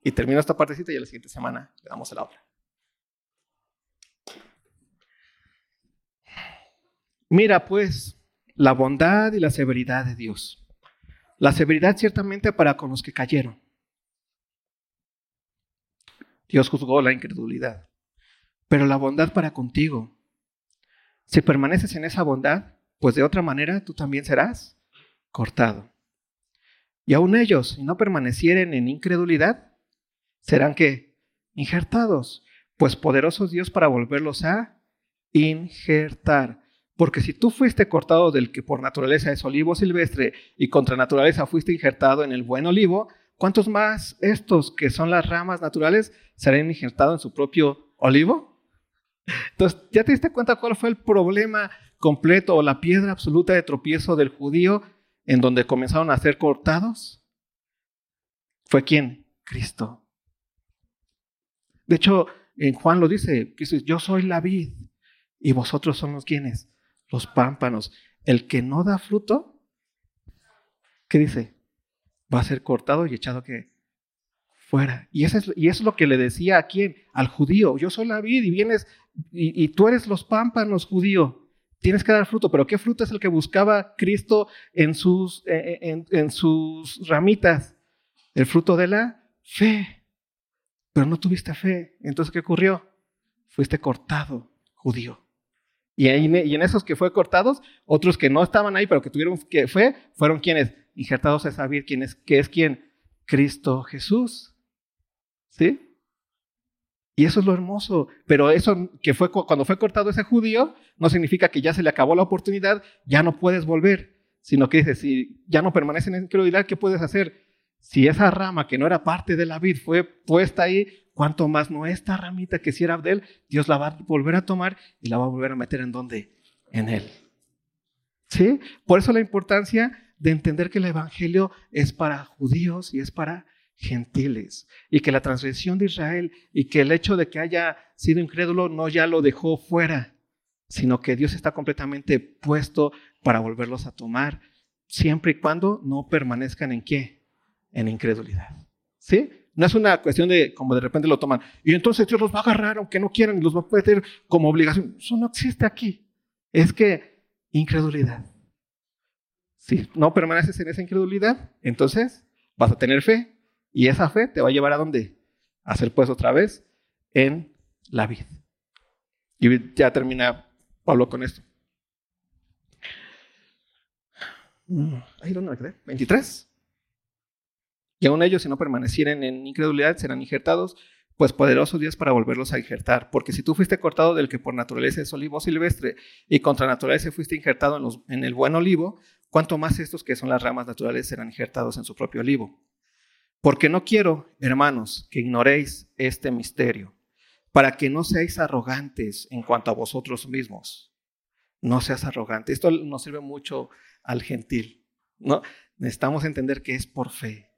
y termino esta partecita y la siguiente semana le damos la otra. Mira pues la bondad y la severidad de Dios la severidad ciertamente para con los que cayeron. Dios juzgó la incredulidad, pero la bondad para contigo. Si permaneces en esa bondad, pues de otra manera tú también serás cortado. Y aun ellos, si no permanecieren en incredulidad, serán que injertados, pues poderoso Dios para volverlos a injertar. Porque si tú fuiste cortado del que por naturaleza es olivo silvestre y contra naturaleza fuiste injertado en el buen olivo, ¿cuántos más estos que son las ramas naturales serán injertados en su propio olivo? Entonces, ¿ya te diste cuenta cuál fue el problema completo o la piedra absoluta de tropiezo del judío en donde comenzaron a ser cortados? ¿Fue quién? Cristo. De hecho, en Juan lo dice, yo soy la vid y vosotros son los quienes, los pámpanos. El que no da fruto, ¿qué dice? Va a ser cortado y echado que fuera. Y eso, es, y eso es lo que le decía a quién? Al judío. Yo soy la vid y vienes, y, tú eres los pámpanos, judío. Tienes que dar fruto, pero ¿qué fruto es el que buscaba Cristo en sus, eh, eh, en sus ramitas? El fruto de la fe. Pero no tuviste fe. Entonces, ¿qué ocurrió? Fuiste cortado, judío. Y en, esos que fue cortados, otros que no estaban ahí, pero que tuvieron que fue, fueron quienes injertados a saber quién es, que es quién, Cristo Jesús. ¿Sí? Y eso es lo hermoso. Pero eso que fue cuando fue cortado ese judío, no significa que ya se le acabó la oportunidad, ya no puedes volver. Sino que dice, si ya no permanece en incredulidad, ¿qué puedes hacer? Si esa rama que no era parte de la vid fue puesta ahí, cuanto más no esta ramita que si era Dios la va a volver a tomar y la va a volver a meter en donde? En él. ¿Sí? Por eso la importancia de entender que el Evangelio es para judíos y es para gentiles. Y que la transgresión de Israel y que el hecho de que haya sido incrédulo no ya lo dejó fuera, sino que Dios está completamente puesto para volverlos a tomar, siempre y cuando no permanezcan en qué? En incredulidad. ¿Sí? No es una cuestión de como de repente lo toman. Y entonces Dios los va a agarrar aunque no quieran y los va a meter como obligación. Eso no existe aquí. Es que incredulidad. Si no permaneces en esa incredulidad, entonces vas a tener fe. Y esa fe te va a llevar a dónde? A ser pues otra vez en la vida. Y ya termina Pablo con esto. Ahí donde me 23. Y aún ellos, si no permanecieren en incredulidad, serán injertados, pues poderoso Dios para volverlos a injertar. Porque si tú fuiste cortado del que por naturaleza es olivo silvestre, y contra naturaleza fuiste injertado en, en el buen olivo, cuanto más estos que son las ramas naturales serán injertados en su propio olivo. Porque no quiero, hermanos, que ignoréis este misterio, para que no seáis arrogantes en cuanto a vosotros mismos. No seas arrogante. Esto nos sirve mucho al gentil. ¿no? Necesitamos entender que es por fe.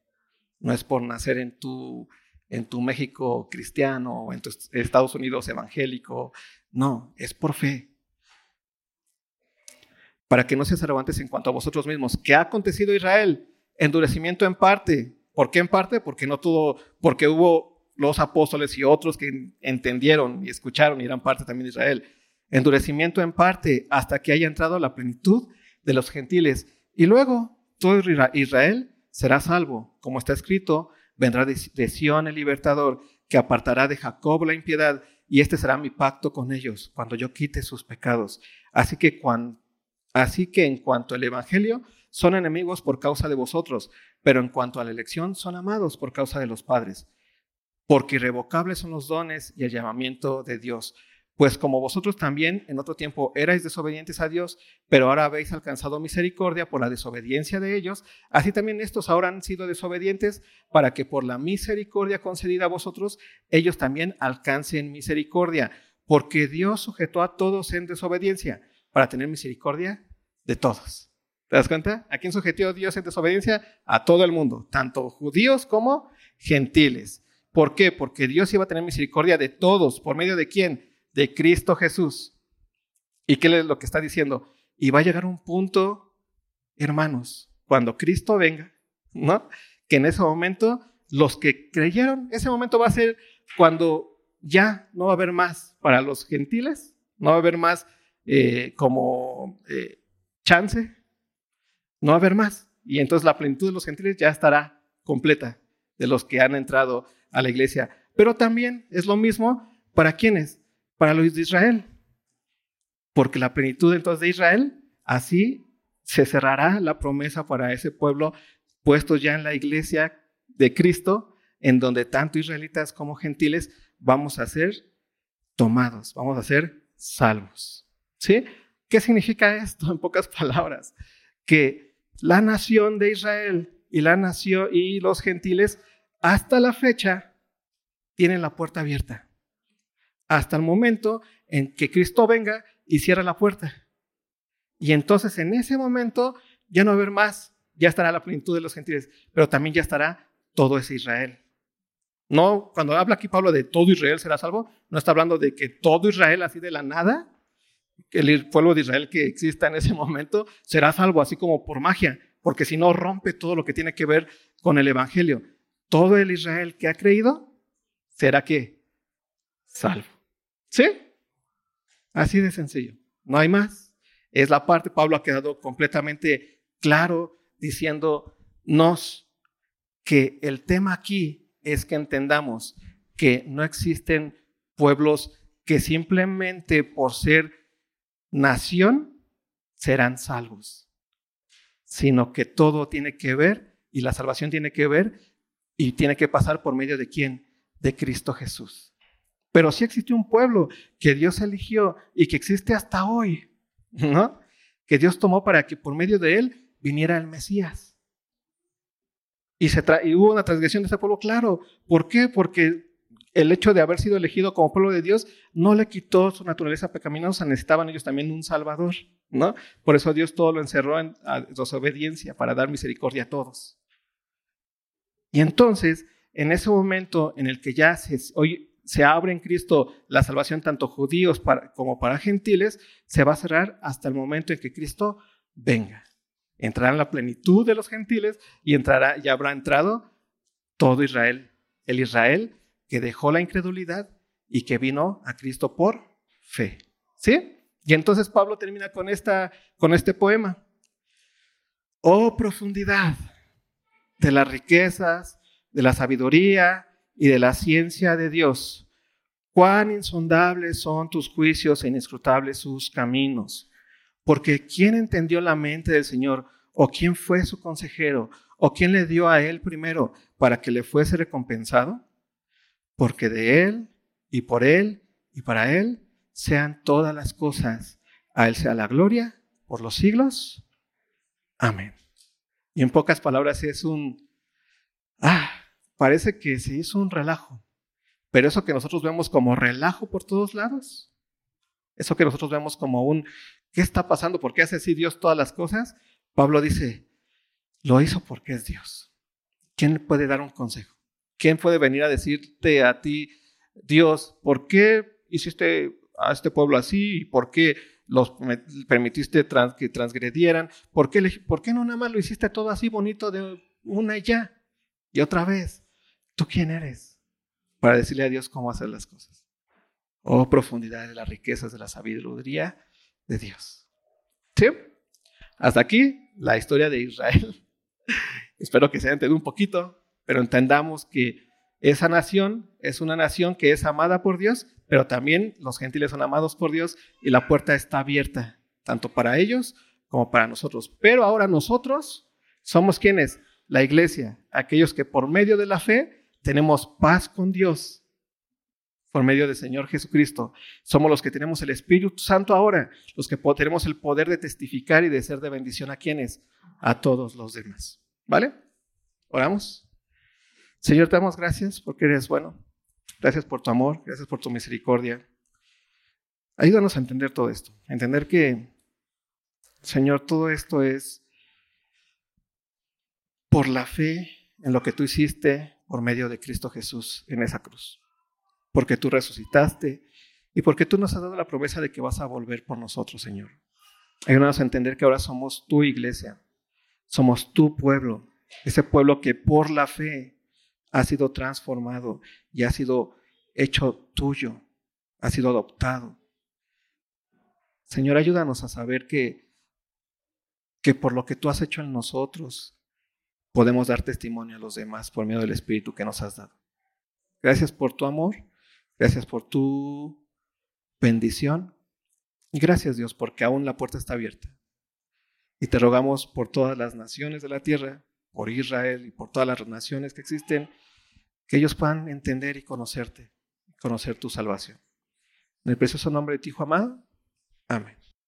No es por nacer en tu, en tu México cristiano o en tu Estados Unidos evangélico. No, es por fe. Para que no seas arrogantes en cuanto a vosotros mismos. ¿Qué ha acontecido a Israel? Endurecimiento en parte. ¿Por qué en parte? Porque no tuvo, porque hubo los apóstoles y otros que entendieron y escucharon y eran parte también de Israel. Endurecimiento en parte hasta que haya entrado la plenitud de los gentiles. Y luego todo Israel será salvo. Como está escrito, vendrá de, Sión el libertador, que apartará de Jacob la impiedad, y este será mi pacto con ellos, cuando yo quite sus pecados. Así que, así que en cuanto al Evangelio, son enemigos por causa de vosotros, pero en cuanto a la elección, son amados por causa de los padres. Porque irrevocables son los dones y el llamamiento de Dios. Pues como vosotros también en otro tiempo erais desobedientes a Dios, pero ahora habéis alcanzado misericordia por la desobediencia de ellos, así también estos ahora han sido desobedientes para que por la misericordia concedida a vosotros, ellos también alcancen misericordia, porque Dios sujetó a todos en desobediencia para tener misericordia de todos. ¿Te das cuenta? ¿A quién sujetó Dios en desobediencia? A todo el mundo, tanto judíos como gentiles. ¿Por qué? Porque Dios iba a tener misericordia de todos. ¿Por medio de quién? De Cristo Jesús. ¿Y qué es lo que está diciendo? Y va a llegar un punto, hermanos, cuando Cristo venga, ¿no? Que en ese momento los que creyeron, ese momento va a ser cuando ya no va a haber más para los gentiles, no va a haber más eh, como eh, chance, no va a haber más. Y entonces la plenitud de los gentiles ya estará completa de los que han entrado a la iglesia. Pero también es lo mismo para quienes, para los de Israel. Porque la plenitud entonces de Israel, así se cerrará la promesa para ese pueblo puesto ya en la iglesia de Cristo, en donde tanto israelitas como gentiles vamos a ser tomados, vamos a ser salvos. ¿Sí? ¿Qué significa esto en pocas palabras? Que la nación de Israel y la nación y los gentiles hasta la fecha tienen la puerta abierta hasta el momento en que Cristo venga y cierre la puerta. Y entonces en ese momento ya no va a haber más, ya estará la plenitud de los gentiles, pero también ya estará todo ese Israel. No, cuando habla aquí Pablo de todo Israel será salvo, no está hablando de que todo Israel así de la nada, el pueblo de Israel que exista en ese momento será salvo así como por magia, porque si no rompe todo lo que tiene que ver con el Evangelio. Todo el Israel que ha creído será que salvo. ¿Sí? Así de sencillo. No hay más. Es la parte, Pablo ha quedado completamente claro diciéndonos que el tema aquí es que entendamos que no existen pueblos que simplemente por ser nación serán salvos, sino que todo tiene que ver y la salvación tiene que ver y tiene que pasar por medio de quién? De Cristo Jesús. Pero sí existe un pueblo que Dios eligió y que existe hasta hoy, ¿no? Que Dios tomó para que por medio de él viniera el Mesías. Y, se y hubo una transgresión de ese pueblo, claro. ¿Por qué? Porque el hecho de haber sido elegido como pueblo de Dios no le quitó su naturaleza pecaminosa, necesitaban ellos también un Salvador, ¿no? Por eso Dios todo lo encerró en desobediencia para dar misericordia a todos. Y entonces, en ese momento en el que ya se, hoy se abre en Cristo la salvación tanto judíos como para gentiles, se va a cerrar hasta el momento en que Cristo venga. Entrará en la plenitud de los gentiles y entrará, ya habrá entrado todo Israel el Israel que dejó la incredulidad y que vino a Cristo por fe. ¿Sí? Y entonces Pablo termina con, esta, con este poema. Oh profundidad de las riquezas, de la sabiduría y de la ciencia de Dios. Cuán insondables son tus juicios e inescrutables sus caminos. Porque ¿quién entendió la mente del Señor? ¿O quién fue su consejero? ¿O quién le dio a él primero para que le fuese recompensado? Porque de él y por él y para él sean todas las cosas. A él sea la gloria por los siglos. Amén. Y en pocas palabras es un, ah, parece que se hizo un relajo. Pero eso que nosotros vemos como relajo por todos lados, eso que nosotros vemos como un, ¿qué está pasando? ¿Por qué hace así Dios todas las cosas? Pablo dice, lo hizo porque es Dios. ¿Quién puede dar un consejo? ¿Quién puede venir a decirte a ti, Dios, ¿por qué hiciste a este pueblo así? ¿Y por qué los permitiste que transgredieran? ¿Por qué, ¿Por qué no nada más lo hiciste todo así bonito de una y ya? Y otra vez, ¿tú quién eres? Para decirle a Dios cómo hacer las cosas. Oh, profundidad de las riquezas de la sabiduría de Dios. ¿Sí? Hasta aquí la historia de Israel. Espero que se haya entendido un poquito, pero entendamos que esa nación es una nación que es amada por Dios, pero también los gentiles son amados por Dios y la puerta está abierta, tanto para ellos como para nosotros. Pero ahora nosotros somos quienes? La iglesia, aquellos que por medio de la fe tenemos paz con Dios, por medio del Señor Jesucristo. Somos los que tenemos el Espíritu Santo ahora, los que tenemos el poder de testificar y de ser de bendición a quienes, a todos los demás. ¿Vale? Oramos. Señor, te damos gracias porque eres bueno. Gracias por tu amor, gracias por tu misericordia. Ayúdanos a entender todo esto, entender que, Señor, todo esto es por la fe en lo que tú hiciste por medio de Cristo Jesús en esa cruz. Porque tú resucitaste y porque tú nos has dado la promesa de que vas a volver por nosotros, Señor. Ayúdanos a entender que ahora somos tu iglesia, somos tu pueblo, ese pueblo que por la fe ha sido transformado y ha sido hecho tuyo, ha sido adoptado. Señor, ayúdanos a saber que, que por lo que tú has hecho en nosotros, podemos dar testimonio a los demás por medio del Espíritu que nos has dado. Gracias por tu amor, gracias por tu bendición y gracias Dios porque aún la puerta está abierta. Y te rogamos por todas las naciones de la tierra, por Israel y por todas las naciones que existen, que ellos puedan entender y conocerte, conocer tu salvación. En el precioso nombre de ti, Hijo amado. Amén.